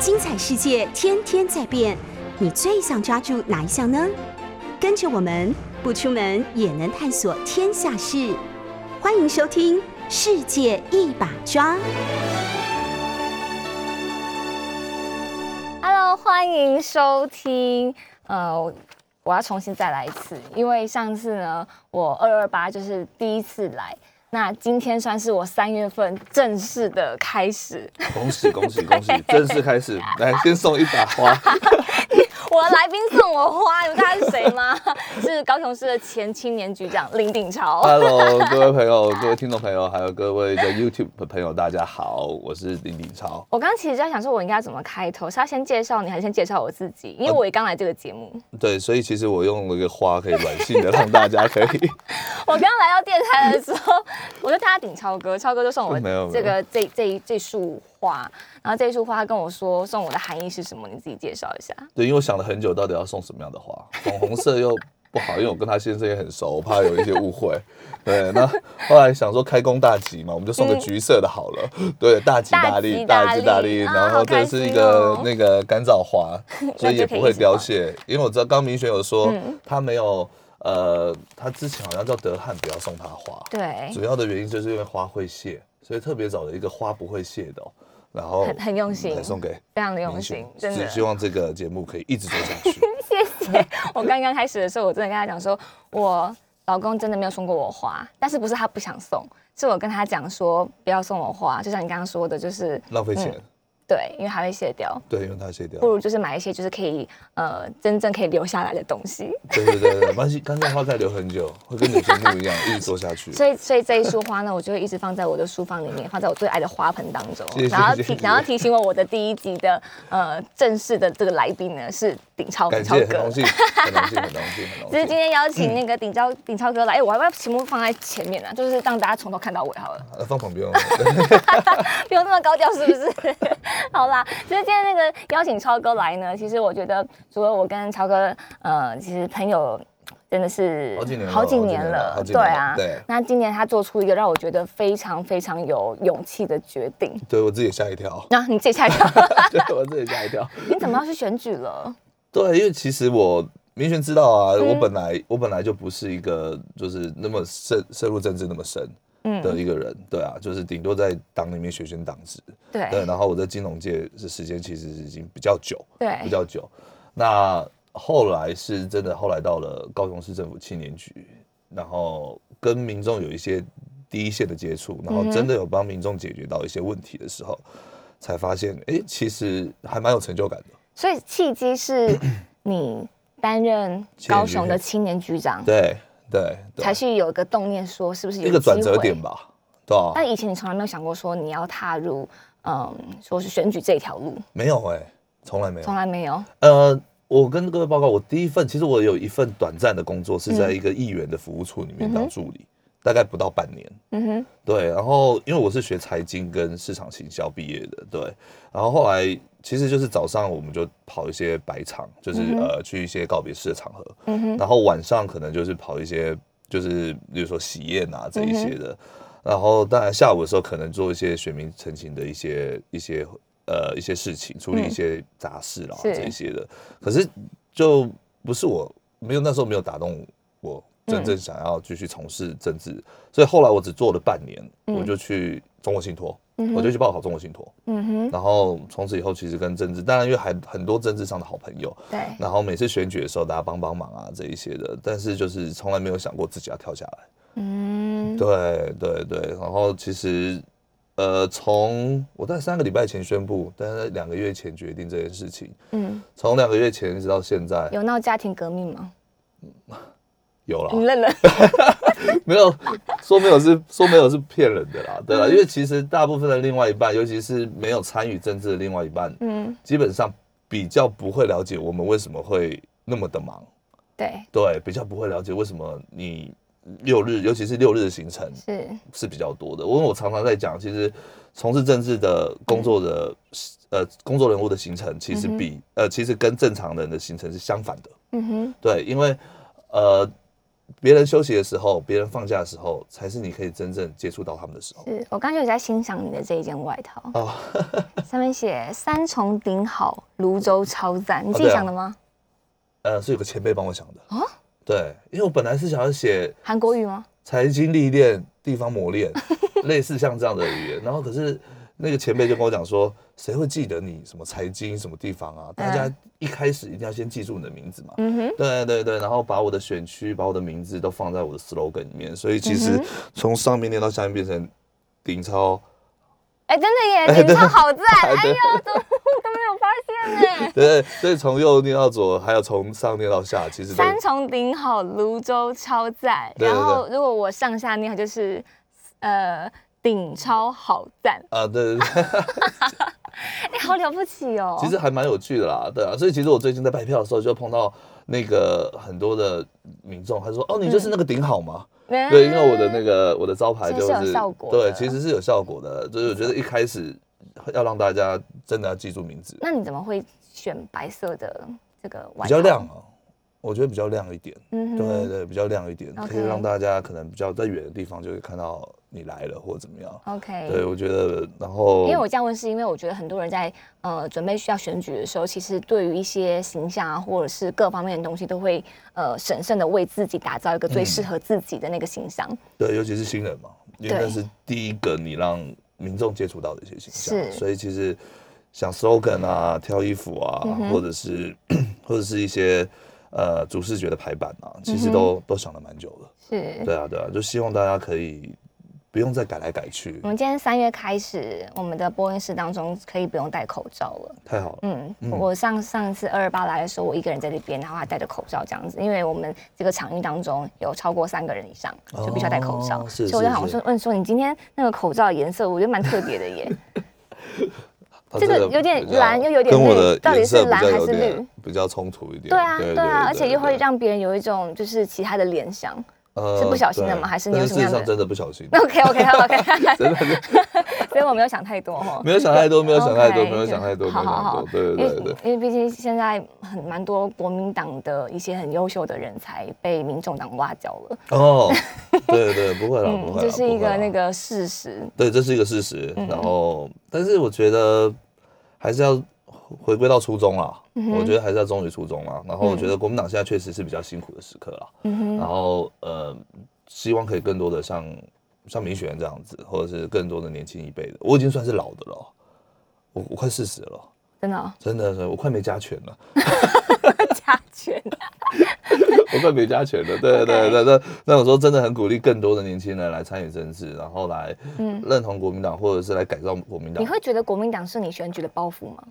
精彩世界天天在变，你最想抓住哪一项呢？跟着我们不出门也能探索天下事，欢迎收听《世界一把抓》。Hello，欢迎收听。呃，我要重新再来一次，因为上次呢，我二二八就是第一次来，那今天算是我三月份正式的开始。恭喜恭喜恭喜！正式开始，来先送一把花。我的来宾送我花，你们知道他是谁吗？是高雄市的前青年局长林鼎超。Hello，各位朋友、各位听众朋友，还有各位的 YouTube 的朋友，大家好，我是林鼎超。我刚刚其实在想说，我应该怎么开头？是要先介绍你，还是先介绍我自己？因为我也刚来这个节目。对，所以其实我用了一个花，可以软性的让大家可以。我刚来到电台的时候，我就大家顶超哥，超哥就送我这个这这一这束花，然后这束花他跟我说送我的含义是什么？你自己介绍一下。对，因为我想了很久，到底要送什么样的花，粉红色又不好，因为我跟他先生也很熟，我怕有一些误会。对，那后来想说开工大吉嘛，我们就送个橘色的好了。对，大吉大利，大吉大利然后这是一个哦那个干燥花，所以也不会凋那谢。因为我知道刚明轩有说嗯他没有，呃，他之前好像叫德汉不要送他花，对，主要的原因就是因为花会谢，所以特别找了一个花不会谢的哦。然后很很用心来送给非常的用心轩，真的。希望这个节目可以一直做下去。谢谢。我刚刚开始的时候，我真的跟他讲说，我老公真的没有送过我花，但是不是他不想送，是我跟他讲说不要送我花，就像你刚刚说的，就是浪费钱，对，因为它会卸掉，对，因为它卸掉不。如就是买一些就是可以呃真正可以留下来的东西。对对对对，关系干燥花可以留很久，会跟女节目一样一直做下去。所以，所以这一束花呢，我就会一直放在我的书房里面，放在我最爱的花盆当中。谢谢然后提，然后提醒我，我的第一集的呃正式的这个来宾呢是鼎超感超哥谢很荣。幸，很荣幸，很荣幸，很荣就 是今。天邀请那个鼎超鼎超哥来，哎、我要不要全部放在前面呢、就是让大家从头看到尾好了，呃 放旁边哦。不用那么高调，是不是？好啦，所以今天那个邀请超哥来呢，其实我觉得除了我跟超哥，呃，其实朋友真的是好几年了好几年年了，对啊，对。那今年他做出一个让我觉得非常非常有勇气的决定，对我自己也吓一跳，那、你自己吓一跳，对我自己吓一跳。你怎么要去选举了？对，因为其实我明轩知道啊，嗯。我本来我本来就不是一个就是那么深深入政治那么深。嗯的一个人，对啊，就是顶多在党里面学选党职，对，对然后我在金融界是时间其实已经比较久，对。比对，较久。那后来是真的，后来到了高雄市政府青年局，然后跟民众有一些第一线的接触，然后真的有帮民众解决到一些问题的时候，才发现，哎，其实还蛮有成就感的。所以契机是你担任高雄的青年局长，对对对，才去有一个动念说是不是有一个转折点吧，对啊，但以前你从来没有想过说你要踏入，嗯，说是选举这条路，没有哎、从来没有。从。来没有。呃，我跟各位报告，我第一份其实我有一份短暂的工作是在嗯一个议员的服务处里面当助理，大概不到半年。嗯哼，对，然后因为我是学财经跟市场行销毕业的，对，然后后来其实就是早上我们就跑一些白场，就是、呃去一些告别式的场合，嗯，然后晚上可能就是跑一些就是比如说喜宴啊这一些的，然后当然下午的时候可能做一些选民陈情的一些一些呃一些事情，处理一些杂事啦、是。这一些的，可是就不是我没有那时候没有打动我真正想要继续从事政治，所以后来我只做了半年，我就去中国信托，我就去报考中国信托，嗯哼，然后从此以后其实跟政治，当然因为还很多政治上的好朋友，对，然后每次选举的时候大家帮帮忙啊这一些的，但是就是从来没有想过自己要跳下来。嗯，对对对，然后其实呃，从我在三个礼拜前宣布，但是两个月前决定这件事情，嗯，从两个月前一直到现在，有闹家庭革命吗？有了你愣了，没有说没有是说没有是骗人的啦，对嗯。啦，因为其实大部分的另外一半，尤其是没有参与政治的另外一半，嗯，基本上比较不会了解我们为什么会那么的忙，对，对，比较不会了解为什么你六日，尤其是六日的行程是，是比较多的。因为我常常在讲，其实从事政治的工作的、呃工作人物的行程，其实比、呃其实跟正常人的行程是相反的。嗯哼，对，因为呃别人休息的时候，别人放假的时候，才是你可以真正接触到他们的时候。是我刚才有在欣赏你的这一件外套，哦，上面写“三重顶好，泸州超赞”，你自己想的吗？呃，是有个前辈帮我想的。哦，对，因为我本来是想要写韩国语吗？财经历练、地方磨练，类似像这样的语言。然后可是那个前辈就跟我讲说，谁会记得你什么财经什么地方啊？大家一开始一定要先记住你的名字嘛。嗯哼，对对对，然后把我的选区、把我的名字都放在我的 slogan 里面，所以其实从上面念到下面变成顶超。哎、真的耶，哎顶超好赞！哎呦，怎么都没有发现呢？对，所以从右念到左，还有从上念到下，其实三重顶好，泸州超赞。对对然后如果我上下念，就是呃顶超好赞。啊，对对对。哎、好了不起哦！其实还蛮有趣的啦，对啊，所以其实我最近在拍票的时候就碰到那个很多的民众，他说：“哦，你就是那个顶好吗？”嗯对，因为我的那个我的招牌就是有是效果的对，其实是有效果的。就是我觉得一开始要让大家真的要记住名字，那你怎么会选白色的这个？比较亮啊，我觉得比较亮一点，嗯哼对对，比较亮一点可以让大家可能比较在远的地方就会看到你来了或者怎么样。OK，对，我觉得，然后因为我这样问，是因为我觉得很多人在呃准备需要选举的时候，其实对于一些形象啊，或者是各方面的东西，都会呃审慎的为自己打造一个最适合自己的那个形象。对，尤其是新人嘛，因为那是第一个你让民众接触到的一些形象，是所以其实像 slogan 啊、挑衣服啊，嗯或者是 或者是一些呃主视觉的排版啊，其嗯实都、都想了蛮久了。是。对啊，对啊，就希望大家可以不用再改来改去我，们今天三月开始，我们的播音室当中可以不用戴口罩了。太好了。嗯，我上上次二二八来的时候，我一个人在这边，然后还戴着口罩这样子，因为我们这个场域当中有超过三个人以上，就必须要戴口罩。哦是所以我就是想是说，问说你今天那个口罩的颜色，我觉得蛮特别的耶。它 这个有点蓝又有点绿到底是蓝还是绿比较冲突一点。对啊，对啊，而且又会对让别人有一种就是其他的联想。呃是不小心的对吗还是你有什么样的事实上真的不小心，OK OK OK，真的所以我没有想太多哈。没有想太多，没有想太多没有想太多，没好好好有想太多。对对对对。因为毕竟现在很蛮多国民党的一些很优秀的人才被民众党挖角了，哦，对对，不会啦，不会啦，这是一个那个事实。对，这是一个事实。嗯然后，但是我觉得还是要回归到初衷啦。嗯我觉得还是要忠于初衷啦。然后，我觉得国民党现在确实是比较辛苦的时刻啦。嗯然后，呃，希望可以更多的像像民选这样子，或者是更多的年轻一辈的。我已经算是老的了，我我快四十了，真的哦真的是我快没加权了。加权，我快没加权了，对对对对，那那我说真的很鼓励更多的年轻人来参与政治，然后来认同国民党，或者是来改造国民党嗯你。会觉得国民党是你选举的包袱吗？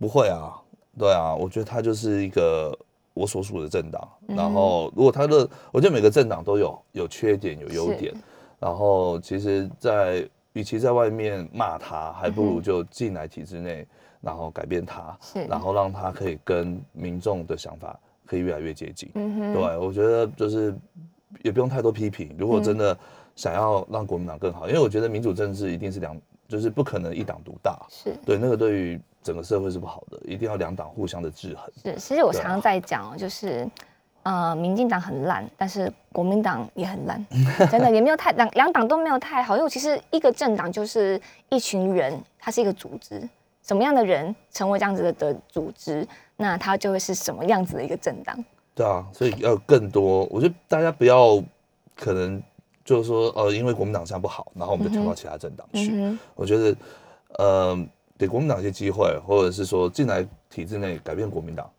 不会啊，对啊，我觉得他就是一个我所属的政党。嗯然后如果他的，我觉得每个政党都有有缺点有优点，然后其实在，与其在外面骂他，还不如就进来体制内，然后改变他是，然后让他可以跟民众的想法可以越来越接近。嗯哼，对，我觉得就是也不用太多批评。如果真的想要让国民党更好，因为我觉得民主政治一定是两，就是不可能一党独大。是对，那个对于整个社会是不好的，一定要两党互相的制衡。是，其实我常常在讲哦，就是。呃，民进党很烂，但是国民党也很烂，真的也没有太两两党都没有太好，因为其实一个政党就是一群人，它是一个组织，什么样的人成为这样子的的组织，那它就会是什么样子的一个政党。对啊，所以要更多，我觉得大家不要可能就是说，呃，因为国民党这样不好，然后我们就跳到其他政党去。嗯我觉得，呃，给国民党一些机会，或者是说进来体制内改变国民党，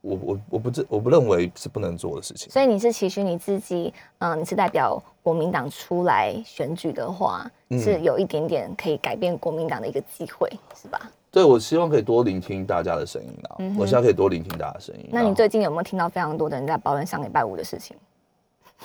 我我我不认我不认为是不能做的事情。所以你是期许你自己，嗯、你是代表国民党出来选举的话，嗯是有一点点可以改变国民党的一个机会，是吧？对，我希望可以多聆听大家的声音啊，我希望可以多聆听大家的声音。嗯那你最近有没有听到非常多的人在抱怨上礼拜五的事情？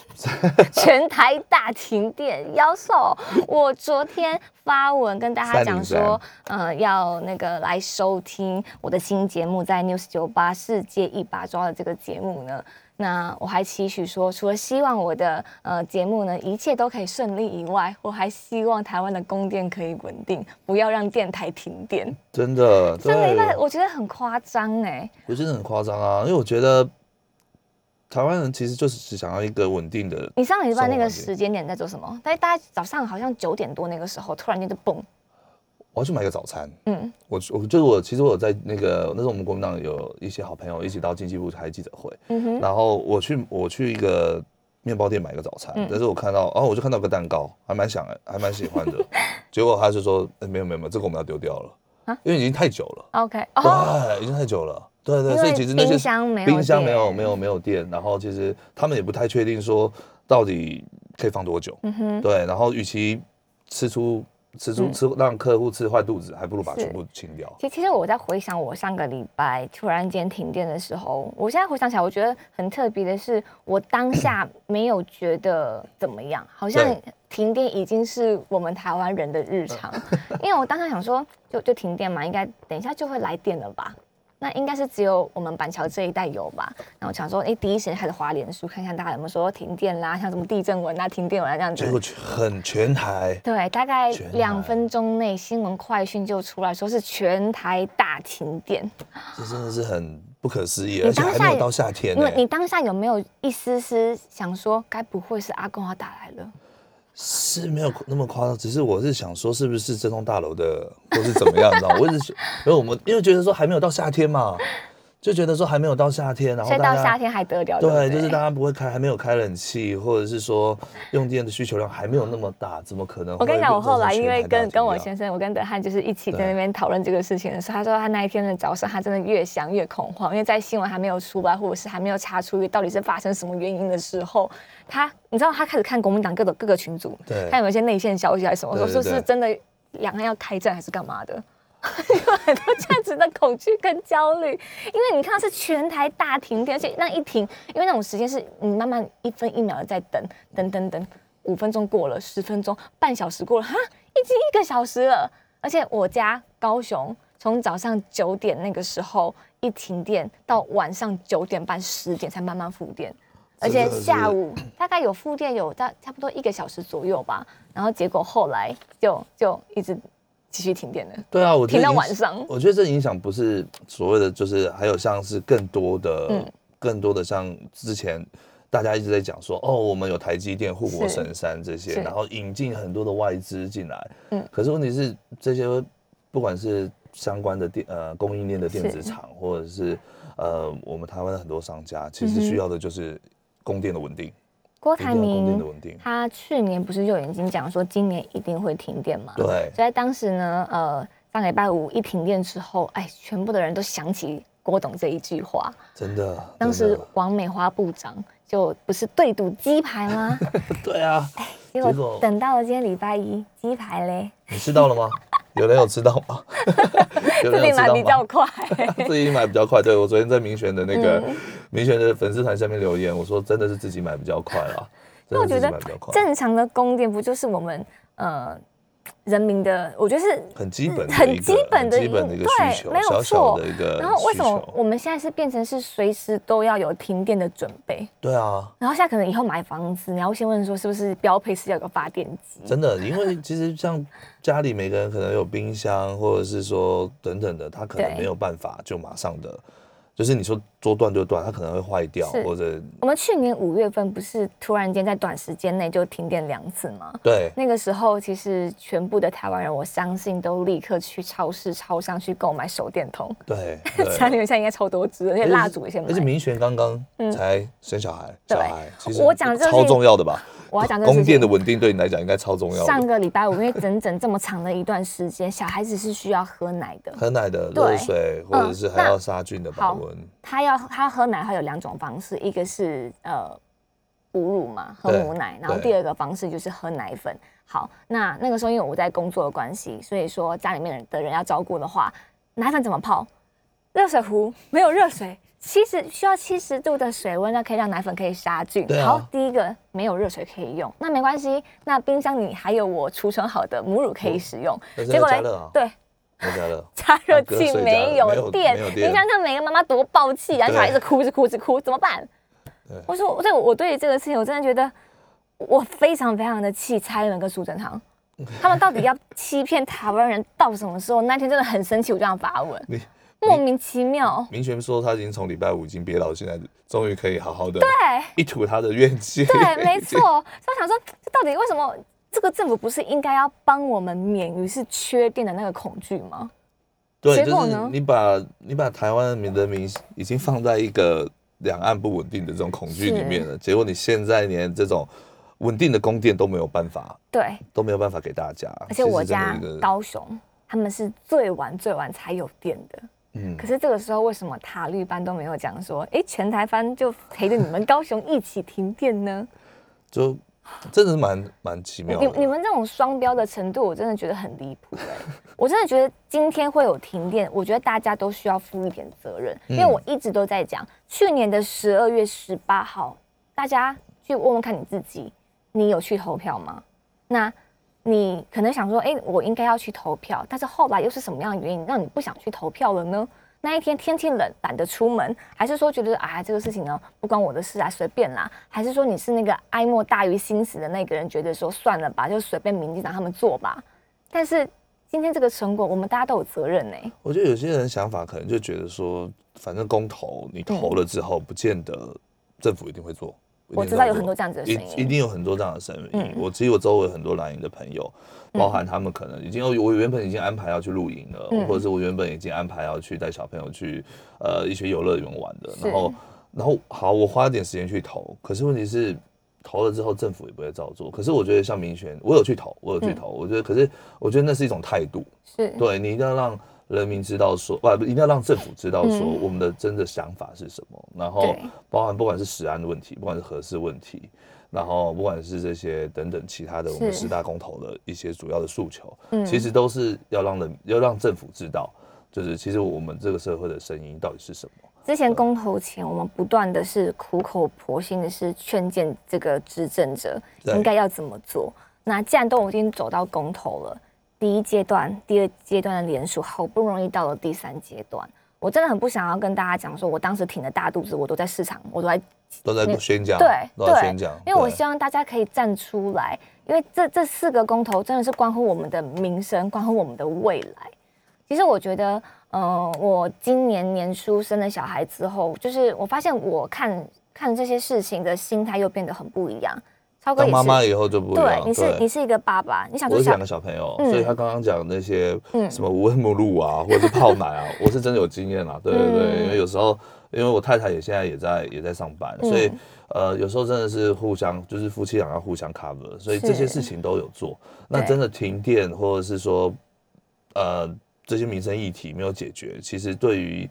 全台大停电，妖兽！我昨天发文跟大家讲说，呃，要那个来收听我的新节目，在 News 九八世界一把抓的这个节目呢。那我还期许说，除了希望我的呃节目呢一切都可以顺利以外，我还希望台湾的供电可以稳定，不要让电台停电。真的，上个礼拜对，我觉得很夸张哎，我真的很夸张啊，因为我觉得台湾人其实就是只想要一个稳定的。你上个礼拜那个时间点在做什么？大概大概早上好像九点多那个时候，突然间就蹦，我要去买个早餐。嗯，我我就是我，其实我在那个那时候我们国民党有一些好朋友一起到经济部开记者会，嗯哼，然后我去我去一个面包店买个早餐，嗯。但是我看到，哦我就看到个蛋糕，还蛮想还蛮喜欢的，结果他就说，哎没有没有没有，这个我们要丢掉了，啊？因为已经太久了，OK，哦，对，已经太久了。对对，所以其实那些冰箱没有冰箱没有没有没有电，然后其实他们也不太确定说到底可以放多久。嗯哼，对，然后与其吃出吃出嗯吃让客户吃坏肚子，还不如把全部清掉。其其实我在回想我上个礼拜突然间停电的时候，我现在回想起来，我觉得很特别的是，我当下 没有觉得怎么样，好像停电已经是我们台湾人的日常。因为我当下想说，就就停电嘛，应该等一下就会来电了吧。那应该是只有我们板桥这一带有吧？然后想说，哎，第一时间开始滑脸书，看看大家有没有说停电啦，像什么地震文啊、停电文啊这样子结。果很全台，对，大概两分钟内新闻快讯就出来说是全台大停电。这真的是很不可思议，你而且还没有到夏天呢因为。你当下有没有一丝丝想说，该不会是阿公要打来了？是没有那么夸张，只是我是想说，是不是这栋大楼的，或是怎么样，你知道？我一直说因为我们因为觉得说还没有到夏天嘛，就觉得说还没有到夏天，然后到夏天还得了？对对，就是大家不会开，还没有开冷气，或者是说用电的需求量还没有那么大，怎么可能？我跟你讲，我后来因为跟跟我先先生，我跟德汉就是一起在那边讨论这个事情的时候，他说他那一天的早上，他真的越想越恐慌，因为在新闻还没有出来，或者是还没有查出到底是发生什么原因的时候，他你知道他开始看国民党各种各个群组，对看有没有一些内线消息还是什么，说是不是真的两岸要开战还是干嘛的？有很多这样子的恐惧跟焦虑，因为你看到是全台大停电，而且那一停，因为那种时间是你慢慢一分一秒的在等，等等等，五分钟过了，十分钟，半小时过了，哈，已经一个小时了。而且我家高雄从早上九点那个时候一停电，到晚上九点半十点才慢慢复电，而且下午大概有复电有大差不多一个小时左右吧，然后结果后来就就一直继续停电了。对啊，我觉停到晚上。我觉得这影响不是所谓的，就是还有像是更多的、嗯。更多的像之前大家一直在讲说，哦，我们有台积电、护国神山这些，然后引进很多的外资进来。嗯。可是问题是这些不管是相关的电呃供应链的电子是。厂，或者是呃我们台湾的很多商家，其实需要的就是供电的稳定，郭台铭。他去年不是就已经讲说今年一定会停电嘛？对所以在当时呢，呃，上礼拜五一停电之后，哎，全部的人都想起郭董这一句话。真的，当时王美花部长就不是对赌鸡排吗？对啊，结果结果等到了今天礼拜一，鸡排嘞，你吃到了吗？有人有吃到吗？有自己买人有吃到吗？比较快。自己买比较快。对我昨天在明选的那个嗯民选的粉丝团下面留言，我说真的是自己买比较快啦，真的是自己因为我觉得正常的供电不就是我们呃人民的？我觉得是很基本很基本的一个对需求，没有小小错的一个然后为什么我们现在是变成是随时都要有停电的准备？对啊，然后现在可能以后买房子，你要先问说是不是标配是要有个发电机？真的，因为其实像家里每个人可能有冰箱，或者是说等等的，他可能对没有办法就马上的，就是你说说断就断，它可能会坏掉，或者我们去年五月份不是突然间在短时间内就停电两次吗？对那个时候，其实全部的台湾人，我相信都立刻去超市、超商去购买手电筒。对对。家里面现在应该超多支，而且蜡烛也先买而且。明璇刚刚才生小孩，小孩其实我讲这个超重要的吧？我要讲这个供电的稳定对你来讲应该超重要上的。个礼拜五，因为整整这么长的一段时间，小孩子是需要喝奶的。喝奶的对热水，或者是还要杀菌的保温，他要他喝奶，他有两种方式，一个是呃哺乳嘛，喝母奶，然后第二个方式就是喝奶粉。好，那那个时候因为我在工作的关系，所以说家里面的人要照顾的话，奶粉怎么泡？热水壶没有热水，七十需要七十度的水温，那可以让奶粉可以杀菌。对啊好，第一个没有热水可以用，那没关系，那冰箱里还有我储存好的母乳可以使用。加热啊，对，加热。加热器没有有电，你想想每个妈妈多暴气啊！对小孩一直哭，一直哭，一直哭，怎么办？我说，对我对于这个事情，我真的觉得我非常非常的气蔡英文跟苏贞昌，他们到底要欺骗台湾人到什么时候？那天真的很生气，我就想发文。你莫名其妙。明权说他已经从礼拜五已经憋到现在，终于可以好好的对一吐他的怨气。对，没 错。所以我想说，这到底为什么这个政府不是应该要帮我们免于是缺电的那个恐惧吗？对，就是结果呢你把你把台湾人民已经放在一个两岸不稳定的这种恐惧里面了，结果你现在连这种稳定的供电都没有办法，对，都没有办法给大家。而且我家一个高雄，他们是最晚最晚才有电的。嗯可是这个时候为什么塔绿班都没有讲说，哎，全台班就陪着你们高雄一起停电呢？就真的是蛮蛮奇妙你的。你们这种双标的程度，我真的觉得很离谱哎！我真的觉得今天会有停电，我觉得大家都需要负一点责任，因为嗯我一直都在讲，去年的十二月十八号，大家去问问看你自己，你有去投票吗？那你可能想说，哎、我应该要去投票，但是后来又是什么样的原因让你不想去投票了呢？那一天天气冷，懒得出门，还是说觉得啊这个事情呢不关我的事啊，随便啦？还是说你是那个哀莫大于心死的那个人，觉得说算了吧，就随便民进党他们做吧？但是今天这个成果，我们大家都有责任呢、我觉得有些人想法可能就觉得说，反正公投你投了之后，不见得政府一定会做。我知道有很多这样子的一声音一定有很多这样的声音。嗯我其实我周围很多蓝营的朋友，包含他们可能已经有我原本已经安排要去露营了，嗯或者是我原本已经安排要去带小朋友去呃一些游乐园玩的，然后然后好，我花点时间去投，可是问题是。投了之后，政府也不会照做。可是我觉得像民选，我有去投，我有嗯去投。我觉得，可是我觉得那是一种态度。是，对你一定要让人民知道说，不，一定要让政府知道说嗯。我们的真的想法是什么，然后包含不管是食安的问题，不管是核事问题，然后不管是这些等等其他的我们十大公投的一些主要的诉求，嗯。其实都是要让人要让政府知道，就是其实我们这个社会的声音到底是什么。之前公投前，我们不断的是苦口婆心的是劝谏这个执政者应该要怎么做。那既然都已经走到公投了，第一阶段、第二阶段的联署，好不容易到了第三阶段，我真的很不想要跟大家讲说，我当时挺着大肚子，我都在市场，我都在都在宣讲，对都在对宣讲，因为我希望大家可以站出来，因为这这四个公投真的是关乎我们的民生，关乎我们的未来。其实我觉得，嗯、我今年年初生了小孩之后，就是我发现我看看这些事情的心态又变得很不一样。超哥当妈妈以后就不一对样，，你是你是一个爸爸，你想我是两个小朋友，嗯。所以他刚刚讲那些嗯。什么无温母乳啊，或者是泡奶啊，我是真的有经验啦。对对对，嗯。因为有时候，因为我太太也现在也在也在上班，嗯。所以呃，有时候真的是互相，就是夫妻俩要互相 cover，所以这些事情都有做。那真的停电或者是说呃这些民生议题没有解决，其实对于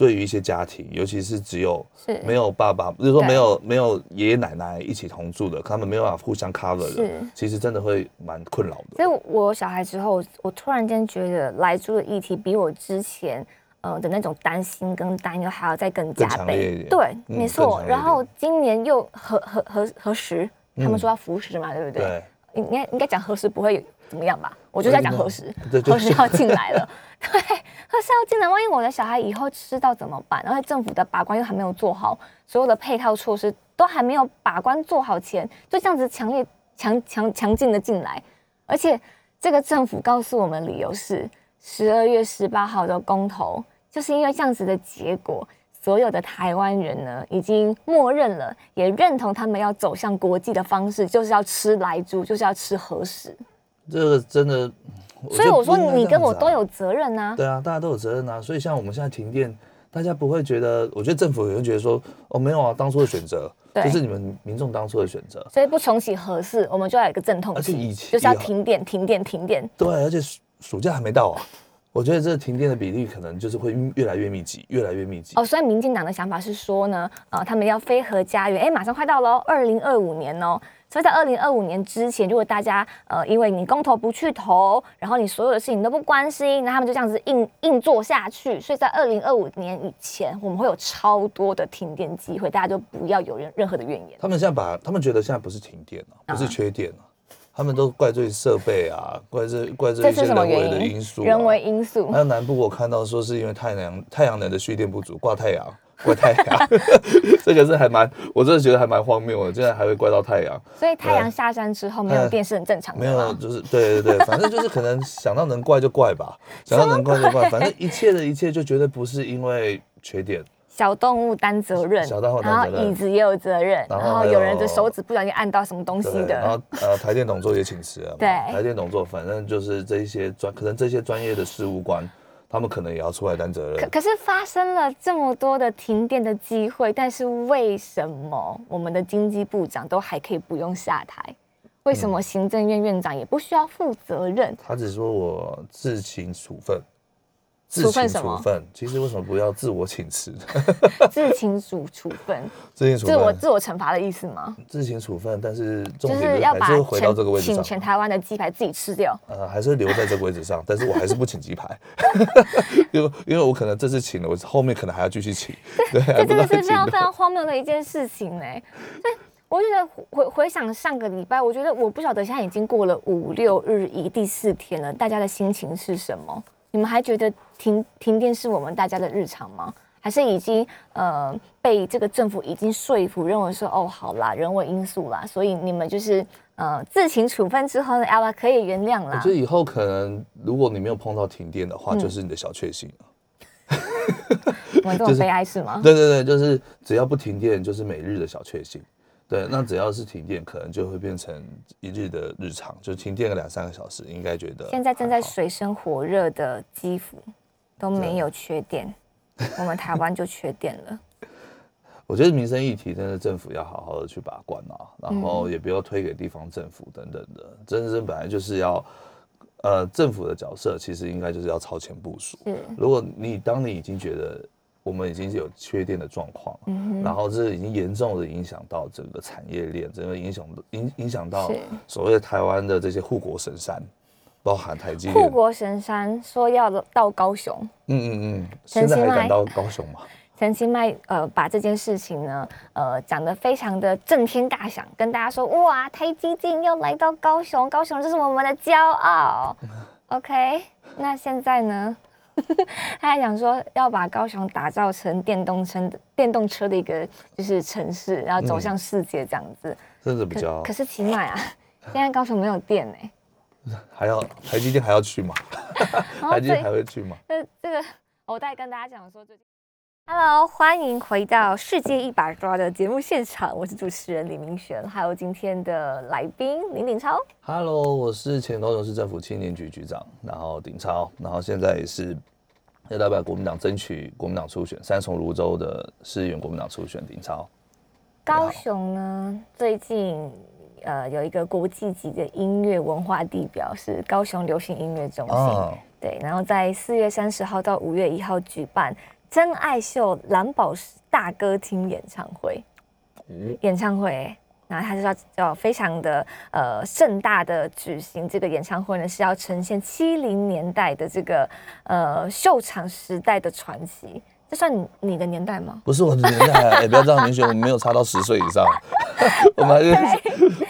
对于一些家庭，尤其是只有是没有爸爸，就是说对没有没有爷爷奶奶一起同住的，他们没有办法互相 cover 的，其实真的会蛮困扰的。所以我有小孩之后，我突然间觉得来住的议题比我之前呃的那种担心跟担忧还要再更加倍。点对，嗯没错然后今年又核核核核实，他们嗯说要服食嘛，对不对？对，应该应该讲核实不会怎么样吧？我就在讲核实，对对核实要进来了，对，核实要进来，万一我的小孩以后吃到怎么办？然后政府的把关又还没有做好，所有的配套措施都还没有把关做好前，就这样子强烈强强强劲的进来，而且这个政府告诉我们的理由是十二月十八号的公投，就是因为这样子的结果。所有的台湾人呢，已经默认了，也认同他们要走向国际的方式，就是要吃来猪，就是要吃核食。这个真的，所以我说你跟我都有责任呐、对啊，大家都有责任啊。所以像我们现在停电，大家不会觉得，我觉得政府也会觉得说，哦，没有啊，当初的选择，就是你们民众当初的选择。所以不重启合适，我们就要有一个阵痛而且期以，前就是要停电、停电、停电。对，而且暑暑假还没到啊，我觉得这个停电的比例可能就是会越来越密集，越来越密集。哦，所以民进党的想法是说呢，呃，他们要飞核家园，哎，马上快到喽，二零二五年哦。所以在二零二五年之前，如果大家呃，因为你公投不去投，然后你所有的事情都不关心，那他们就这样子硬硬做下去。所以在二零二五年以前，我们会有超多的停电机会，大家就不要有任任何的怨言。他们现在把他们觉得现在不是停电啊，不是缺电啊，他们都怪罪设备啊，怪罪怪罪这一些人为的因？因素、啊。人为因素还。有南部我看到说是因为太阳太阳能的蓄电不足，挂太阳 怪太阳，这个是还蛮，我真的觉得还蛮荒谬的，竟然还会怪到太阳。所以太阳下山之后没有电是很正常的没有，就是对对对，反正就是可能想到能怪就怪吧，想到能怪就怪，反正一切的一切就绝对不是因为缺点，小动物担责任，小动物担然责任。后椅子也有责任，然后有人的手指不小心按到什么东西的，然后，呃台电董座也请辞了嘛，对。台电董座反正就是这一些专，可能这些专业的事务官，他们可能也要出来担责任。可可是发生了这么多的停电的机会，但是为什么我们的经济部长都还可以不用下台？为什么行政院院长也不需要负责任？他只说我自请处分，自处分请什么处分，其实为什么不要自我请辞？自请处处分，自行处自我，自我惩罚的意思吗？自行处分，但是重就点是要把还是回到这个位置上请。全台湾的鸡排自己吃掉。呃，还是留在这个位置上，但是我还是不请鸡排，因为因为我可能这次请了，我后面可能还要继续请，对，还这真的是非常非常荒谬的一件事情呢。所以我觉得回回想上个礼拜，我觉得我不晓得现在已经过了五六日一第四天了，大家的心情是什么？你们还觉得停停电是我们大家的日常吗？还是已经呃被这个政府已经说服，认为说哦好啦，人为因素啦，所以你们就是呃自行处分之后呢，阿拉可以原谅啦我觉。得以后可能，如果你没有碰到停电的话，嗯就是你的小确幸了。我们这么悲哀是吗？对对对，就是只要不停电，就是每日的小确幸。对，那只要是停电，可能就会变成一日的日常，就停电个两三个小时，应该觉得现在正在水深火热的基辅都没有缺电，我们台湾就缺电了。我觉得民生议题真的政府要好好的去把关啊，然后嗯也不要推给地方政府等等的。真正本来就是要，呃，政府的角色其实应该就是要超前部署。是，如果你当你已经觉得我们已经有缺电的状况，嗯然后这已经严重的影响到整个产业链，整个影响影影响到所谓台湾的这些护国神山，包含台积电，护国神山说要到高雄，嗯嗯嗯，现在还敢到高雄吗？陈其迈呃把这件事情呢呃讲得非常的震天大响，跟大家说哇台积电要来到高雄，高雄这是我们的骄傲。OK，那现在呢？他还想说要把高雄打造成电动车电动车的一个就是城市，然后走向世界这样子。甚至比较可可是起码啊，现在高雄没有电呢、还要台积电还要去吗？台积电还会去吗？这这个我再跟大家讲说最近。Hello，欢迎回到《世界一把抓》的节目现场，我是主持人李明璇，还有今天的来宾林鼎超。Hello，我是前高雄市政府青年局局长，然后鼎超，然后现在也是要代表国民党争取国民党初选，三重泸州的市议员国民党初选，鼎超。高雄呢，最近呃有一个国际级的音乐文化地标是高雄流行音乐中心，哦对，然后在四月三十号到五月一号举办真爱秀蓝宝石大歌厅演唱会。嗯演唱会，然后他是要要非常的呃盛大的举行这个演唱会呢，是要呈现七零年代的这个呃秀场时代的传奇。这算你你的年代吗？不是我的年代啊，也、不要这样明显，我们没有差到十岁以上，我们还是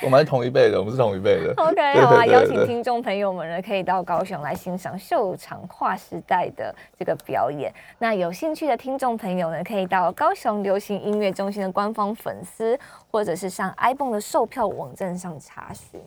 我们还是同一辈的，我们是同一辈的。OK，对好啊，邀请听众朋友们呢，可以到高雄来欣赏秀场跨时代的这个表演。那有兴趣的听众朋友呢，可以到高雄流行音乐中心的官方粉丝，或者是上 iPhone 的售票网站上查询。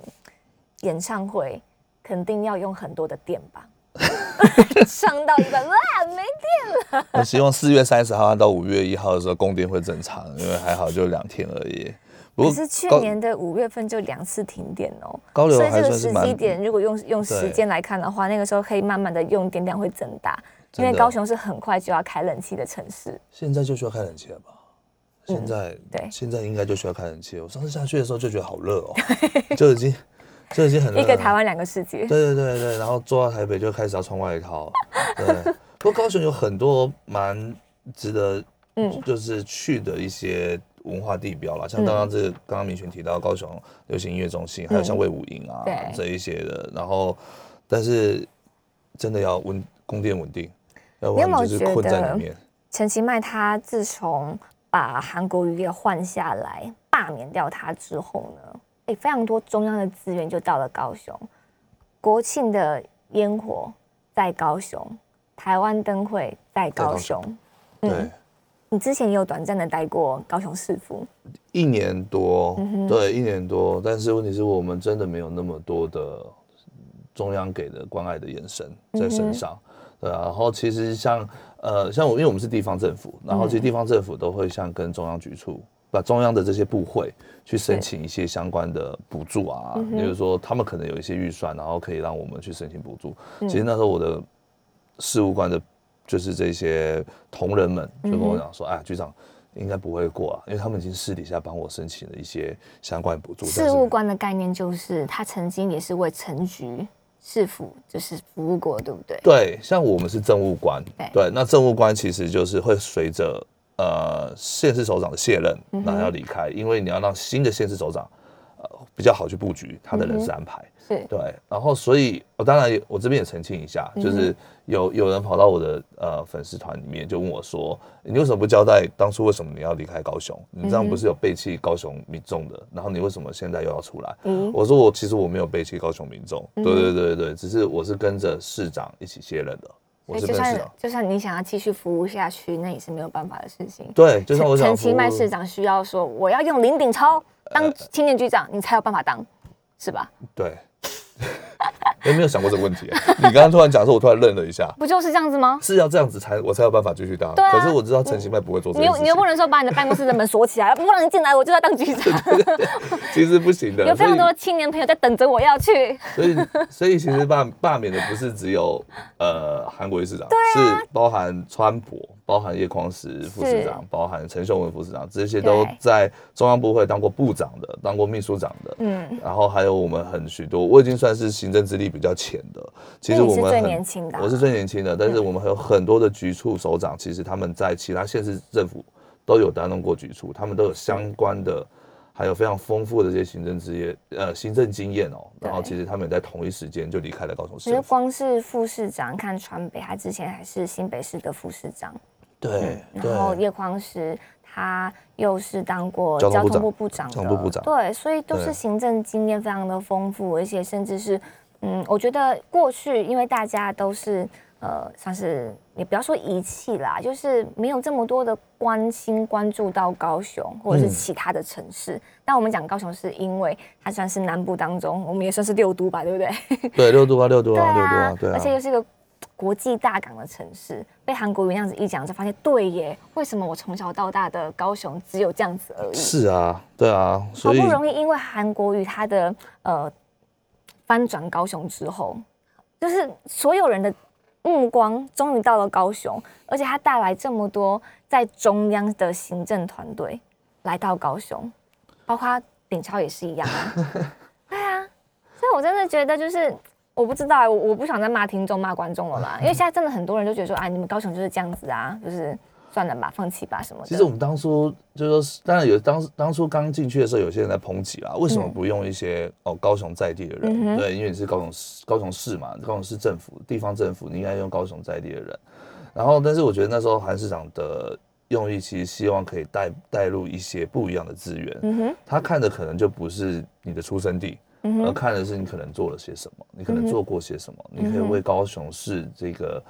演唱会肯定要用很多的电吧？上到一半，哇，没电了我希望四月三十号到五月一号的时候供电会正常，因为还好就两天而已。不可是去年的五月份就两次停电哦，高流所以这个时机点，如果用用时对间来看的话，那个时候可以慢慢的用电量会增大，因为高雄是很快就要开冷气的城市。现在就需要开冷气了吧？现在、嗯对现在应该就需要开冷气。我上次下去的时候就觉得好热哦，就已经就已经很。一个台湾两个世界，对对对对，然后坐到台北就开始要穿外套。对，不过高雄有很多蛮值得，嗯。就是去的一些文化地标啦，像刚刚这个刚刚明轩提到高雄流行音乐中心，还有像魏武营啊、对。这一些的，然后但是真的要稳供电稳定，要不你有没有然就是困在里面。陈其迈他自从把韩国瑜给换下来，罢免掉他之后呢，哎，非常多中央的资源就到了高雄，国庆的烟火在高雄，台湾灯会在高雄，对，嗯你之前也有短暂的待过高雄市府，一年多，嗯对，一年多。但是问题是我们真的没有那么多的中央给的关爱的眼神在身上，对啊。然后其实像呃，像我，因为我们是地方政府，然后其实地方政府都会像跟中央局处，把中央的这些部会去申请一些相关的补助啊，比如说他们可能有一些预算，然后可以让我们去申请补助。其实那时候我的事务官的，就是这些同仁们就跟我讲说，哎，局长。应该不会过啊，因为他们已经私底下帮我申请了一些相关补助。事务官的概念就是他曾经也是为城局、市府就是服务过，对不对？对，像我们是政务官，对对，那政务官其实就是会随着呃县市首长的卸任，那要离开，因为你要让新的县市首长呃比较好去布局他的人事安排。是对，然后所以我当然我这边也澄清一下，就是有有人跑到我的呃粉丝团里面就问我说，你为什么不交代当初为什么你要离开高雄？你这样不是有背弃高雄民众的？然后你为什么现在又要出来？我说我其实我没有背弃高雄民众，对对对对，只是我是跟着市长一起卸任的，我是就算。就算你想要继续服务下去，那也是没有办法的事情。对，就像我想陈其迈市长需要说，我要用林鼎超当呃青年局长，你才有办法当，是吧？对，我没有想过这个问题。你刚刚突然讲说，我突然愣了一下。不就是这样子吗？是要这样子才我才有办法继续当。对啊可是我知道陈其迈不会做。你又你又不能说把你的办公室的门锁起来，不让人进来，我就要当局长。其实不行的。有非常多的青年朋友在等着我要去。所以所以其实罢罢免的不是只有呃韩国瑜市长，啊是包含川普、包含叶匡时副市长、包含陈秀文副市长，这些都在中央部会当过部长的，当过秘书长的。嗯，然后还有我们很许多，我已经算是行政资历比较浅的。其实我们最年轻的啊我是最年轻的，但是我们还有很多的局处首长，其实他们在其他县市政府都有担任过局处，他们都有相关的，还有非常丰富的这些行政职业呃行政经验哦。然后其实他们也在同一时间就离开了高雄市其实。光是副市长，看川北，他之前还是新北市的副市长，对对然后叶匡时他又是当过交通部部部长的，交通部部长对，所以都是行政经验非常的丰富，而且甚至是，嗯，我觉得过去因为大家都是呃，算是也不要说遗弃啦，就是没有这么多的关心关注到高雄或者是嗯其他的城市。但我们讲高雄是因为它算是南部当中，我们也算是六都吧，对不对？对六都啊六度 对啊六都啊啊，对啊而且又是一个国际大港的城市，被韩国瑜那样子一讲，就发现对耶，为什么我从小到大的高雄只有这样子而已？是啊对啊，好所以不容易因为韩国瑜他的呃翻转高雄之后，就是所有人的目光终于到了高雄，而且他带来这么多在中央的行政团队来到高雄，包括鼎超也是一样啊。对啊，所以我真的觉得就是。我不知道，我我不想再骂听众、骂观众了啦，因为现在真的很多人就觉得说，哎，你们高雄就是这样子啊，就是算了吧，放弃吧什么的。其实我们当初就是说，当然有当当初刚进去的时候，有些人在抨击啦，为什么不用一些哦高雄在地的人？嗯对，因为你是高雄市高雄市嘛，高雄市政府地方政府，你应该用高雄在地的人。然后，但是我觉得那时候韩市长的用意，其实希望可以带带入一些不一样的资源。嗯哼，他看的可能就不是你的出生地，而看的是你可能做了些什么，你可能做过些什么，你可以为高雄市这个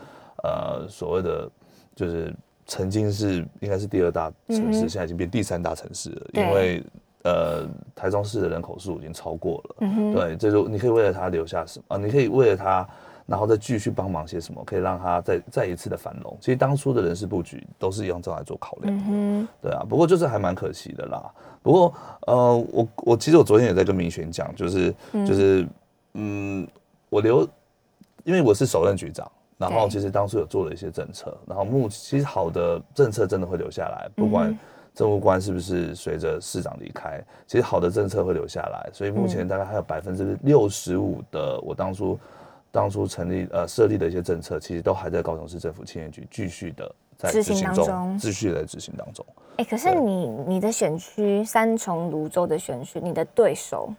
呃所谓的就是曾经是应该是第二大城市，嗯现在已经变第三大城市了，因为呃台中市的人口数已经超过了，嗯，对，这就你可以为了他留下什么啊？你可以为了他。然后再继续帮忙些什么，可以让他再再一次的繁荣。其实当初的人事布局都是用这样来做考量。嗯哼，对啊，不过就是还蛮可惜的啦。不过呃，我我其实我昨天也在跟明轩讲，就是就是嗯，我留，因为我是首任局长，然后其实当初有做了一些政策，然后目其实好的政策真的会留下来，不管嗯政务官是不是随着市长离开，其实好的政策会留下来，所以目嗯前大概还有百分之六十五的我当初。当初成立呃设立的一些政策，其实都还在高雄市政府青年局继续的在执行当中继续地在执行当中。哎、可是你你的选区三重泸州的选区，你的对手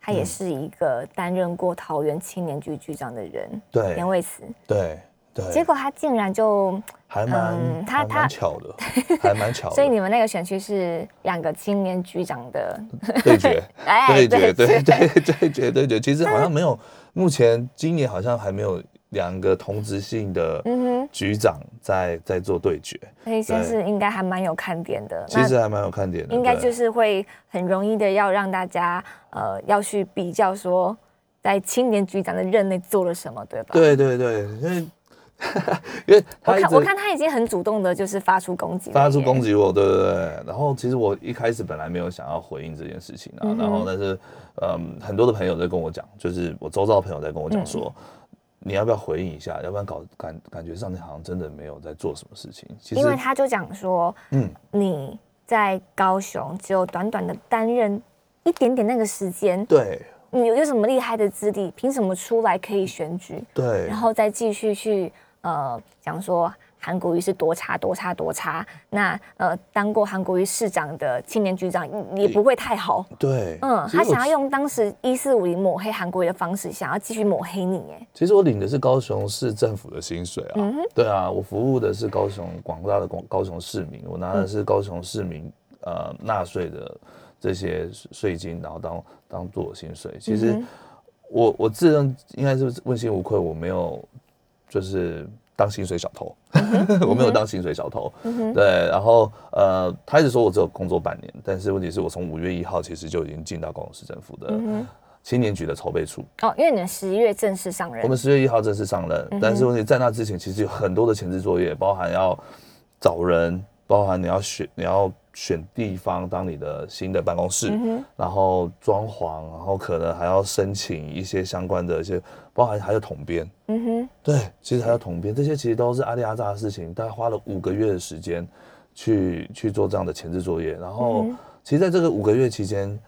他嗯也是一个担任过桃园青年局局长的人，对连卫慈，对对，结果他竟然就，还蛮、嗯他他蛮巧的，还蛮巧的。所以你们那个选区是两个青年局长的，对决，哎对决，对对对决，对决。其实好像没有，目前今年好像还没有两个同职性的嗯局长在在做对决，所以先是应该还蛮有看点的。其实还蛮有看点的。应该就是会很容易的要让大家呃要去比较说，在青年局长的任内做了什么，对吧？。对对对，因为 因为我看我看他已经很主动的，就是发出攻击，发出攻击我，对对对。然后其实我一开始本来没有想要回应这件事情啊，嗯然后但是嗯，很多的朋友在跟我讲，就是我周遭的朋友在跟我讲说。嗯你要不要回应一下？要不然搞感感觉上你好像真的没有在做什么事情。其实因为他就讲说，嗯，你在高雄只有短短的担任一点点那个时间，对你有有什么厉害的资历？凭什么出来可以选举？对然后再继续去呃讲说韩国瑜是多差多差多差。那呃当过韩国瑜市长的青年局长也不会太好。对，嗯，他想要用当时一四五零抹黑韩国瑜的方式，想要继续抹黑你，哎，其实我领的是高雄市政府的薪水啊，嗯对啊，我服务的是高雄广大的高高雄市民，我拿的是高雄市民呃纳税的这些税金，然后当当做我薪水。其实嗯我我自认应该是问心无愧，我没有就是当薪水小偷，我没有当薪水小偷。对，然后呃，他一直说我只有工作半年，但是问题是我从五月一号其实就已经进到高雄市政府的青年局的筹备处。哦，因为你们十一月正式上任，我们十月一号正式上任，但是问题在那之前，其实有很多的前置作业，包含要找人，包含你要选你要选地方当你的新的办公室，然后装潢，然后可能还要申请一些相关的一些，包含还有统编，嗯哼，对，其实还有统编，这些其实都是阿里阿扎的事情，大概花了五个月的时间去去做这样的前置作业。然后，其实在这个五个月期间，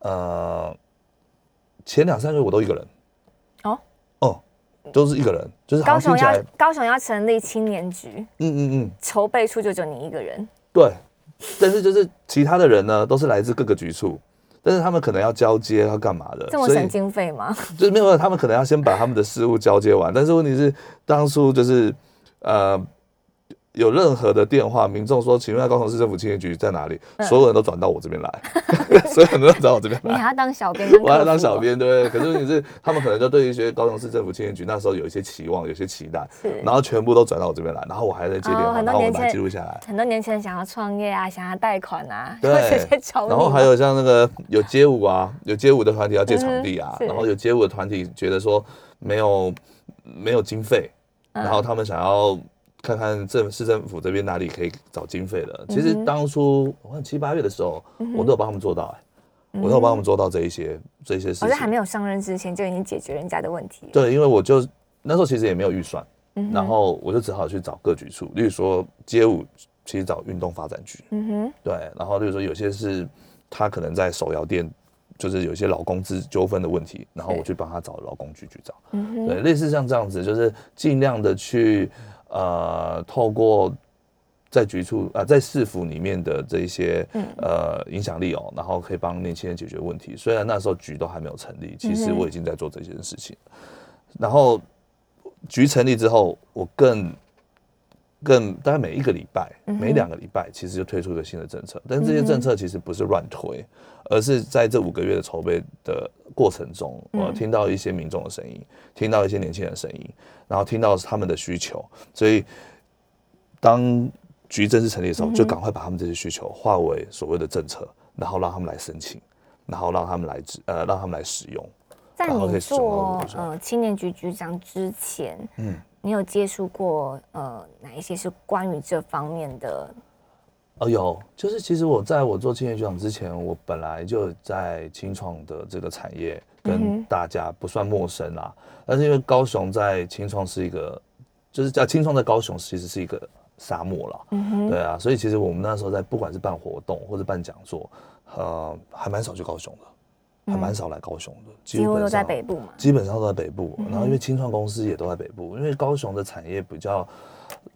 呃，前两三个月我都一个人，都是一个人，就是高雄要高雄要成立青年局，嗯嗯嗯，筹备处就只有你一个人，对。但是就是其他的人呢，都是来自各个局处，但是他们可能要交接，要干嘛的，这么省经费吗？就是没有，他们可能要先把他们的事务交接完，但是问题是，当初就是呃，有任何的电话，民众说，请问高雄市政府青年局在哪里？所有人都转到我这边来，所有人都转到我这边来。你还要当小编，我还要当小，编，对不对？可是问题是，他们可能就对于一些高雄市政府青年局那时候有一些期望，有些期待，是然后全部都转到我这边来，然后我还在接电哦话，然后我把记录下来。很多年轻人想要创业啊，想要贷款啊，对然后还有像那个有街舞啊，有街舞的团体要借场地啊，嗯然后有街舞的团体觉得说没有没有经费，嗯然后他们想要看看政市政府这边哪里可以找经费的。其嗯实当初我看七八月的时候，我都有帮他们做到、哎，我都有帮他们做到这一些这一些事情。我在还没。有上任之前就已经解决人家的问题。对，因为我就那时候其实也没有预算，嗯然后我就只好去找各局处，例如说街舞，其实找运动发展局，嗯哼，对，然后例如说有些是他可能在手摇店，就是有一些劳工资纠纷的问题，然后我去帮他找劳工局局长，嗯哼，对，类似像这样子，就是尽量的去呃透过在局处啊、在市府里面的这一些嗯呃影响力哦，然后可以帮年轻人解决问题。虽然那时候局都还没有成立，其实我已经在做这件事情。然后局成立之后，我更更大概每一个礼拜、嗯每两个礼拜，其实就推出一个新的政策。但是这些政策其实不是乱推，而是在这五个月的筹备的过程中，嗯。我听到一些民众的声音，听到一些年轻人的声音，然后听到他们的需求，所以当局正式成立的时候，就赶快把他们这些需求化为所谓的政策，然后让他们来申请，然后让他们来支呃让他们来使用。在你然后可以使用到做我的时候呃青年局局长之前，嗯，你有接触过呃哪一些是关于这方面的？哦，有，就是其实我在我做青年局长之前，我本来就在青创的这个产业嗯跟大家不算陌生啦，但是因为高雄在青创是一个，就是叫青创在高雄其实是一个沙漠了，嗯哼，对啊，所以其实我们那时候在不管是办活动或者办讲座，呃，还蛮少去高雄的，还蛮少来高雄的，几乎都在北部嘛。基本上都在北部，嗯然后因为清创公司也都在北部，因为高雄的产业比较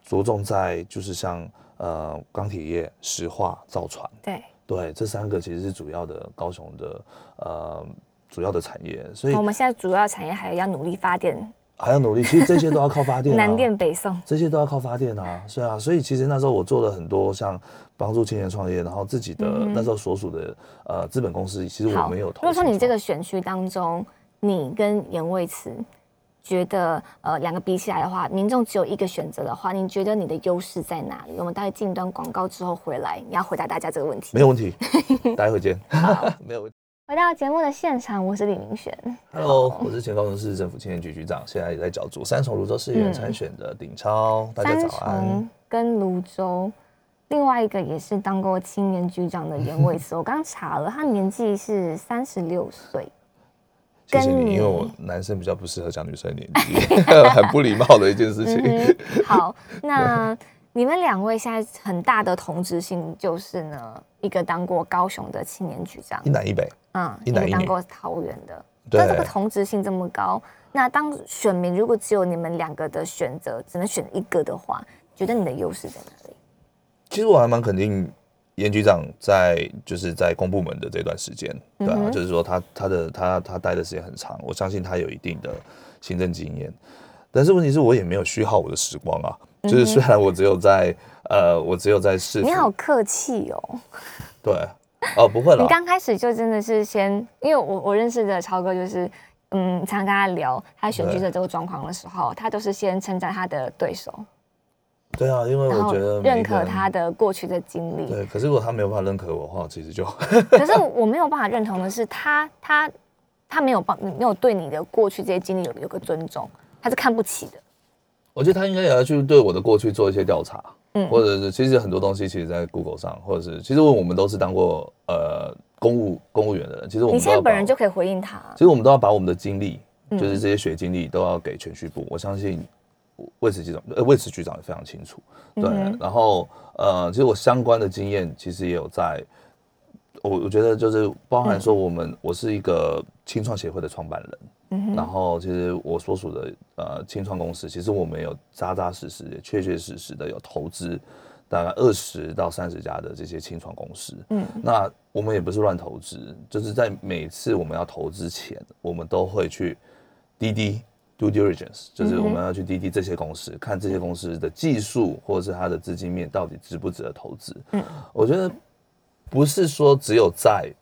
着重在就是像呃钢铁业、石化、造船，对，对，这三个其实是主要的高雄的呃主要的产业，所以我们现在主要产业还有要努力发电，还要努力。其实这些都要靠发电、啊，南电北送。这些都要靠发电啊，是啊，所以其实那时候我做了很多像帮助青年创业，然后自己的、嗯那时候所属的呃资本公司，其实我好，没有投。如果说你这个选区当中，你跟严卫慈觉得呃两个比起来的话，民众只有一个选择的话，你觉得你的优势在哪里？我们待会进一段广告之后回来，你要回答大家这个问题。没有问题，待会见。没有问题。回到节目的现场，我是李明璇。Hello，我是前高雄市政府青年局局长，现在也在角逐三重泸州市议员参选的鼎超。大家早安。跟泸州，另外一个也是当过青年局长的严伟慈，我刚查了，他年纪是三十六岁。跟谢谢你，因为我男生比较不适合讲女生的年纪，很不礼貌的一件事情。嗯，好，那你们两位现在很大的同质性就是呢，一个当过高雄的青年局长一，南一北，嗯，一男一女个当过桃园的，对那这个同质性这么高，那当选民如果只有你们两个的选择，只能选一个的话，觉得你的优势在哪里？其实我还蛮肯定严局长在就是在公部门的这段时间，对啊，嗯就是说他他的他他待的时间很长，我相信他有一定的行政经验。但是问题是我也没有虚耗我的时光啊，就是虽然我只有在呃，我只有在市府嗯你好客气哦，对哦，不会了你了，刚开始就真的是先，因为我我认识的超哥就是，嗯，常常跟他聊他选举的这个状况的时候，他都是先称赞他的对手，对啊，因为我觉得每认可他的过去的经历。对，可是如果他没有办法认可我的话，其实就 可是我没有办法认同的是他，他他没有帮没有对你的过去这些经历有有个尊重，他是看不起的。我觉得他应该也要去对我的过去做一些调查，嗯或者是其实很多东西其实在 Google 上，或者是其实我们都是当过呃公务公务员的人，其实我们你现在本人就可以回应他，其实我们都要把我们的经历，嗯就是这些学经历都要给全序部。我相信魏慈局长，呃，魏慈局长也非常清楚。对，嗯然后呃，其实我相关的经验其实也有在，我我觉得就是包含说我们、我是一个青创协会的创办人，嗯然后其实我所属的呃青创公司，其实我们有扎扎实实、也确确实实的有投资。大概二十到三十家的这些清创公司，嗯那我们也不是乱投资，就是在每次我们要投资前，我们都会去滴滴 due diligence，就是我们要去滴滴这些公司，看这些公司的技术或者是它的资金面到底值不值得投资。嗯，我觉得不是说只有在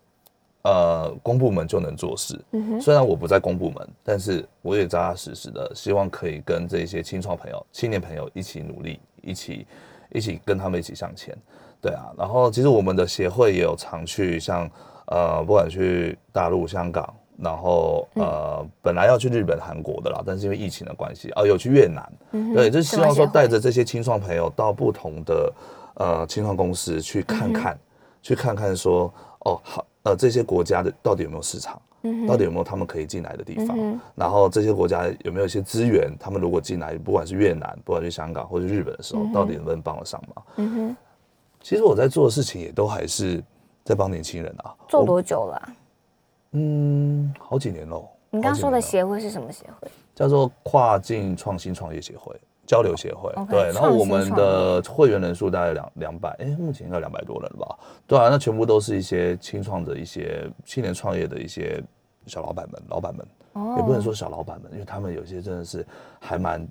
呃公部门就能做事。嗯哼，虽然我不在公部门，但是我也扎扎实实的希望可以跟这些青创朋友、青年朋友一起努力，一起一起跟他们一起向前。对啊，然后其实我们的协会也有常去像呃，不管去大陆、香港，然后呃，本来要去日本、韩国的啦，但是因为疫情的关系，哦，有去越南。嗯对，就是希望说带着这些青创朋友到不同的呃青创公司去看看，去看看说哦好呃这些国家的到底有没有市场，嗯到底有没有他们可以进来的地方，嗯然后这些国家有没有一些资源，他们如果进来，不管是越南，不管是香港或者日本的时候，到底能不能帮得上忙？嗯哼，其实我在做的事情也都还是在帮年轻人啊，做多久了啊、嗯好几年喽。你刚刚说的协会是什么协会？叫做跨境创新创业协会交流协会。对，然后我们的会员人数大概两两百，哎，目前应该两百多人了吧？对啊，那全部都是一些青创的一些青年创业的一些小老板们、老板们，哦也不能说小老板们，因为他们有些真的是还蛮。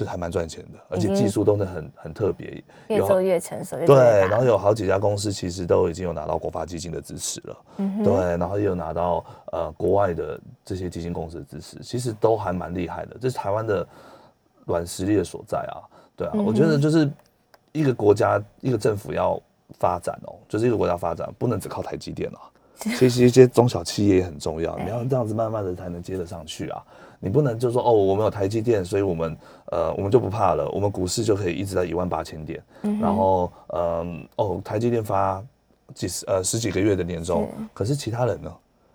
就是还蛮赚钱的，而且技术都是很很特别，有越做越成熟，越对，然后有好几家公司其实都已经有拿到国发基金的支持了，嗯对，然后也有拿到呃国外的这些基金公司的支持，其实都还蛮厉害的，这是台湾的软实力的所在啊，对啊，嗯我觉得就是一个国家一个政府要发展哦，就是一个国家发展不能只靠台积电啊，其实一些中小企业也很重要，你要这样子慢慢的才能接得上去啊。你不能就说哦，我们有台积电，所以我们呃我们就不怕了，我们股市就可以一直在一万八千点，嗯然后嗯哦台积电发几十呃十几个月的年终，可是其他人呢？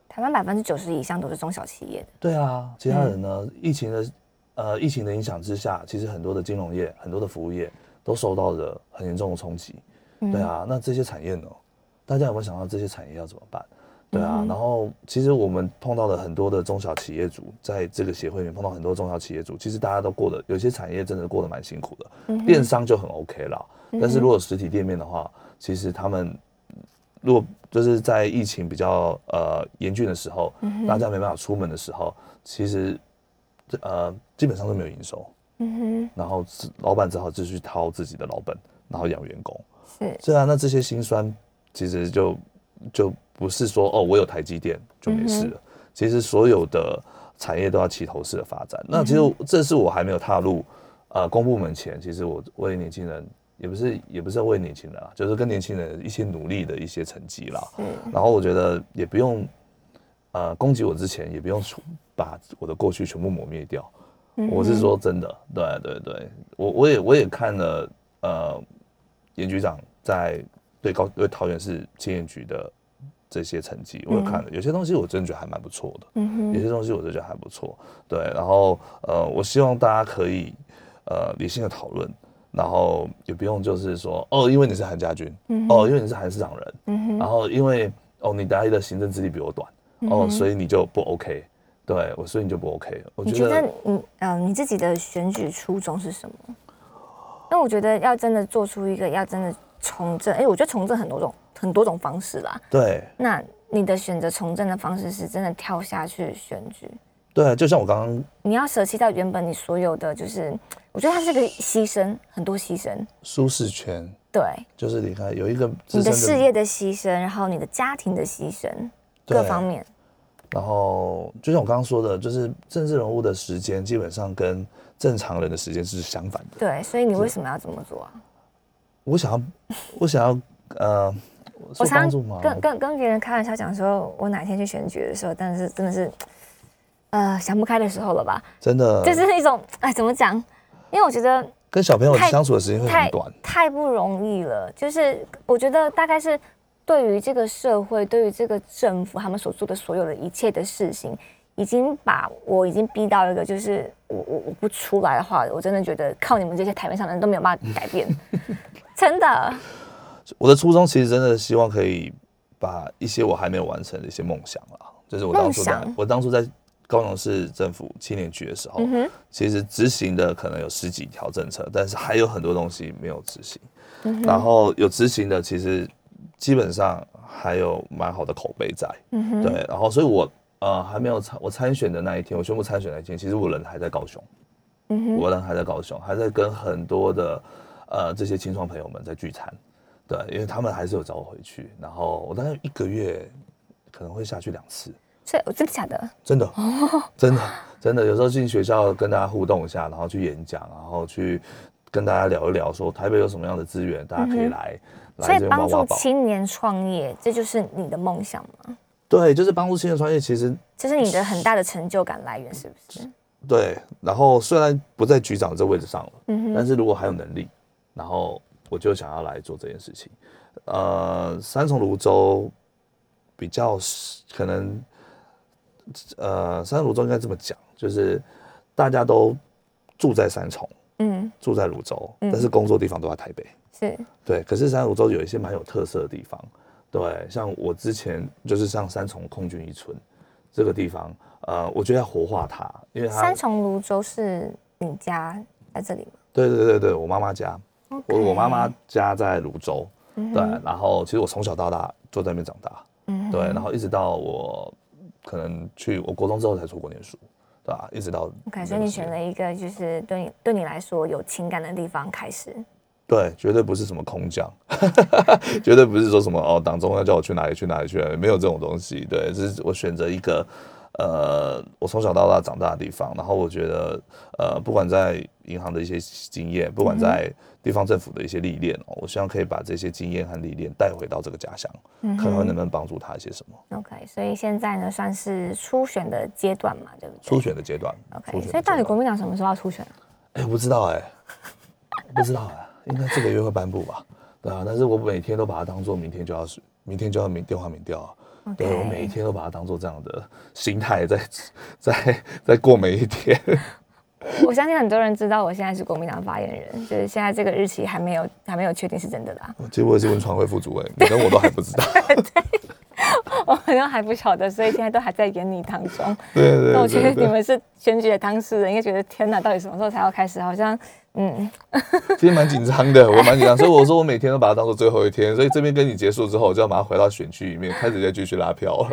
台湾百分之九十以上都是中小企业的，对啊，其他人嗯呢？疫情的呃疫情的影响之下，其实很多的金融业、很多的服务业都受到了很严重的冲击。嗯对啊，那这些产业呢？大家有没有想到这些产业要怎么办？对啊，嗯然后其实我们碰到了很多的中小企业主，在这个协会里面碰到很多中小企业主，其实大家都过得有些产业真的过得蛮辛苦的，嗯电商就很 OK 了。但是如果实体店面的话，其实他们如果就是在疫情比较呃严峻的时候，大家没办法出门的时候，其实呃基本上都没有营收，嗯哼。然后只老板只好继续掏自己的老本，然后养员工。是，是，对啊，那这些辛酸其实就就不是说哦，我有台积电就没事了。其实所有的产业都要齐头式的发展。那其实这是我还没有踏入呃公部门前，其实我为年轻人也不是也不是为年轻人啊，就是跟年轻人一些努力的一些成绩啦。然后我觉得也不用呃攻击我之前，也不用把我的过去全部抹灭掉。我是说真的，对对对，我我也我也看了呃严局长在对高对桃园市青年局的。这些成绩我有看了，有些东西我真的觉得还蛮不错的，嗯有些东西我真的觉得还不错，对，然后呃，我希望大家可以呃理性的讨论，然后也不用就是说哦，因为你是韩家军，哦，因为你是韩市长人，嗯然后因为哦你大一的行政资历比我短，哦，所以你就不 OK，对我，所以你就不 OK。我觉得你呃你自己的选举初衷是什么？因为我觉得要真的做出一个要真的从政，哎，我觉得从政很多种。很多种方式啦，对。那你的选择从政的方式是真的跳下去选举？对，就像我刚刚，你要舍弃掉原本你所有的，就是我觉得它是个牺牲，很多牺牲。舒适圈，对，就是你看有一个你的事业的牺牲，然后你的家庭的牺牲，各方面。然后就像我刚刚说的，就是政治人物的时间基本上跟正常人的时间是相反的。对，所以你为什么要这么做啊？我想要，我想要，呃。我常跟跟跟别人开玩笑讲说，我哪天去选举的时候，但是真的是，呃，想不开的时候了吧？真的，就是一种哎，怎么讲？因为我觉得跟小朋友相处的时间会很短，太不容易了。就是我觉得大概是对于这个社会，对于这个政府，他们所做的所有的一切的事情，已经把我已经逼到一个，就是我我我不出来的话，我真的觉得靠你们这些台面上的人都没有办法改变，真的。我的初衷其实真的希望可以把一些我还没有完成的一些梦想啊，就是我当初在我当初在高雄市政府青年局的时候，其实执行的可能有十几条政策，但是还有很多东西没有执行。然后有执行的，其实基本上还有蛮好的口碑在。对，然后所以我呃还没有参我参选的那一天，我宣布参选那一天，其实我人还在高雄，我人还在高雄，还在跟很多的呃这些青创朋友们在聚餐。对，因为他们还是有找我回去，然后我大概一个月可能会下去两次。这真的假的？真的，真的，真的。有时候进学校跟大家互动一下，然后去演讲，然后去跟大家聊一聊，说台北有什么样的资源，大家可以来。所以帮助青年创业，这就是你的梦想吗？对，就是帮助青年创业，其实这是你的很大的成就感来源，是不是？对。然后虽然不在局长这位置上了，嗯但是如果还有能力，然后。我就想要来做这件事情，呃，三重泸州比较可能，呃，三重泸州应该这么讲，就是大家都住在三重，嗯，住在泸州，但是工作地方都在台北，是，对。可是三重泸州有一些蛮有特色的地方，对，像我之前就是像三重空军一村这个地方，呃，我觉得要活化它，因为三重泸州是你家在这里吗？对对对对，我妈妈家。我我妈妈家在泸州，对，然后其实我从小到大就在那边长大，对，然后一直到我可能去我国中之后才出国念书，对吧？一直到 OK，所以你选了一个就是对你对你来说有情感的地方开始，对，绝对不是什么空降，绝对不是说什么哦，党中央叫我去哪里去哪里去，没有这种东西，对，是我选择一个。呃，我从小到大长大的地方，然后我觉得，呃，不管在银行的一些经验，不管在地方政府的一些历练，我希望可以把这些经验和历练带回到这个家乡，看看能不能帮助他一些什么。OK，所以现在呢，算是初选的阶段嘛，对不对？初选的阶段。OK，所以到底国民党什么时候要初选啊？哎，我不知道哎，不知道哎，应该这个月会颁布吧？对啊，但是我每天都把它当做明天就要明天就要明电话明调啊。对我每一天都把它当做这样的心态，在在在过每一天。我相信很多人知道我现在是国民党发言人，就是现在这个日期还没有还没有确定是真的啦。结果是文传会副主任，你跟我都还不知道。对，我好像还不晓得，所以现在都还在演你当中。对对。那我觉得你们是选举的当事人，应该觉得天哪，到底什么时候才要开始？好像。嗯，其实蛮紧张的，我蛮紧张，所以我说我每天都把它当做最后一天，所以这边跟你结束之后，我就要马上回到选区里面，开始再继续拉票了。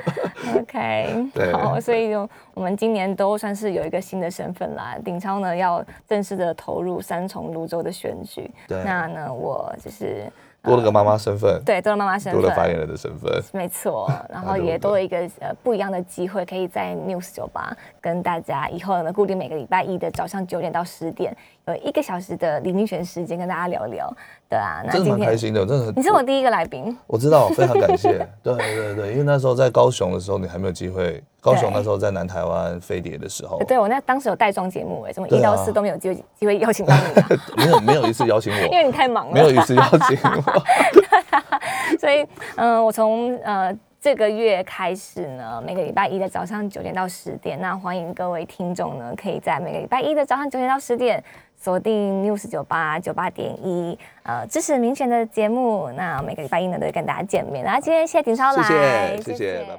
OK，好，所以就我们今年都算是有一个新的身份啦。鼎超呢要正式的投入三重泸州的选举，那呢我就是多了个妈妈身份，对，多了妈妈身份，多了发言人的身份，没错。然后也多了一个呃不一样的机会，可以在 News 酒吧跟大家以后呢固定每个礼拜一的早上九点到十点，有一个小时的李明选时间跟大家聊聊。对啊，真的蛮开心的，真的。你是我第一个来宾，我知道，非常感谢。对对对，因为那时候在高雄的时候，你还没有机会。高雄那时候在南台湾飞碟的时候，对我那当时有带妆节目，哎，怎么一到四都没有机会机会邀请到你？没有没有一次邀请我，因为你太忙了，没有一次邀请我。所以，嗯，我从呃这个月开始呢，每个礼拜一的早上九点到十点，那欢迎各位听众呢，可以在每个礼拜一的早上九点到十点锁定 news 九八九八点一，呃，支持民权的节目。那每个礼拜一呢，都会跟大家见面。然后今天谢谢鼎超来，谢谢，谢谢，拜拜。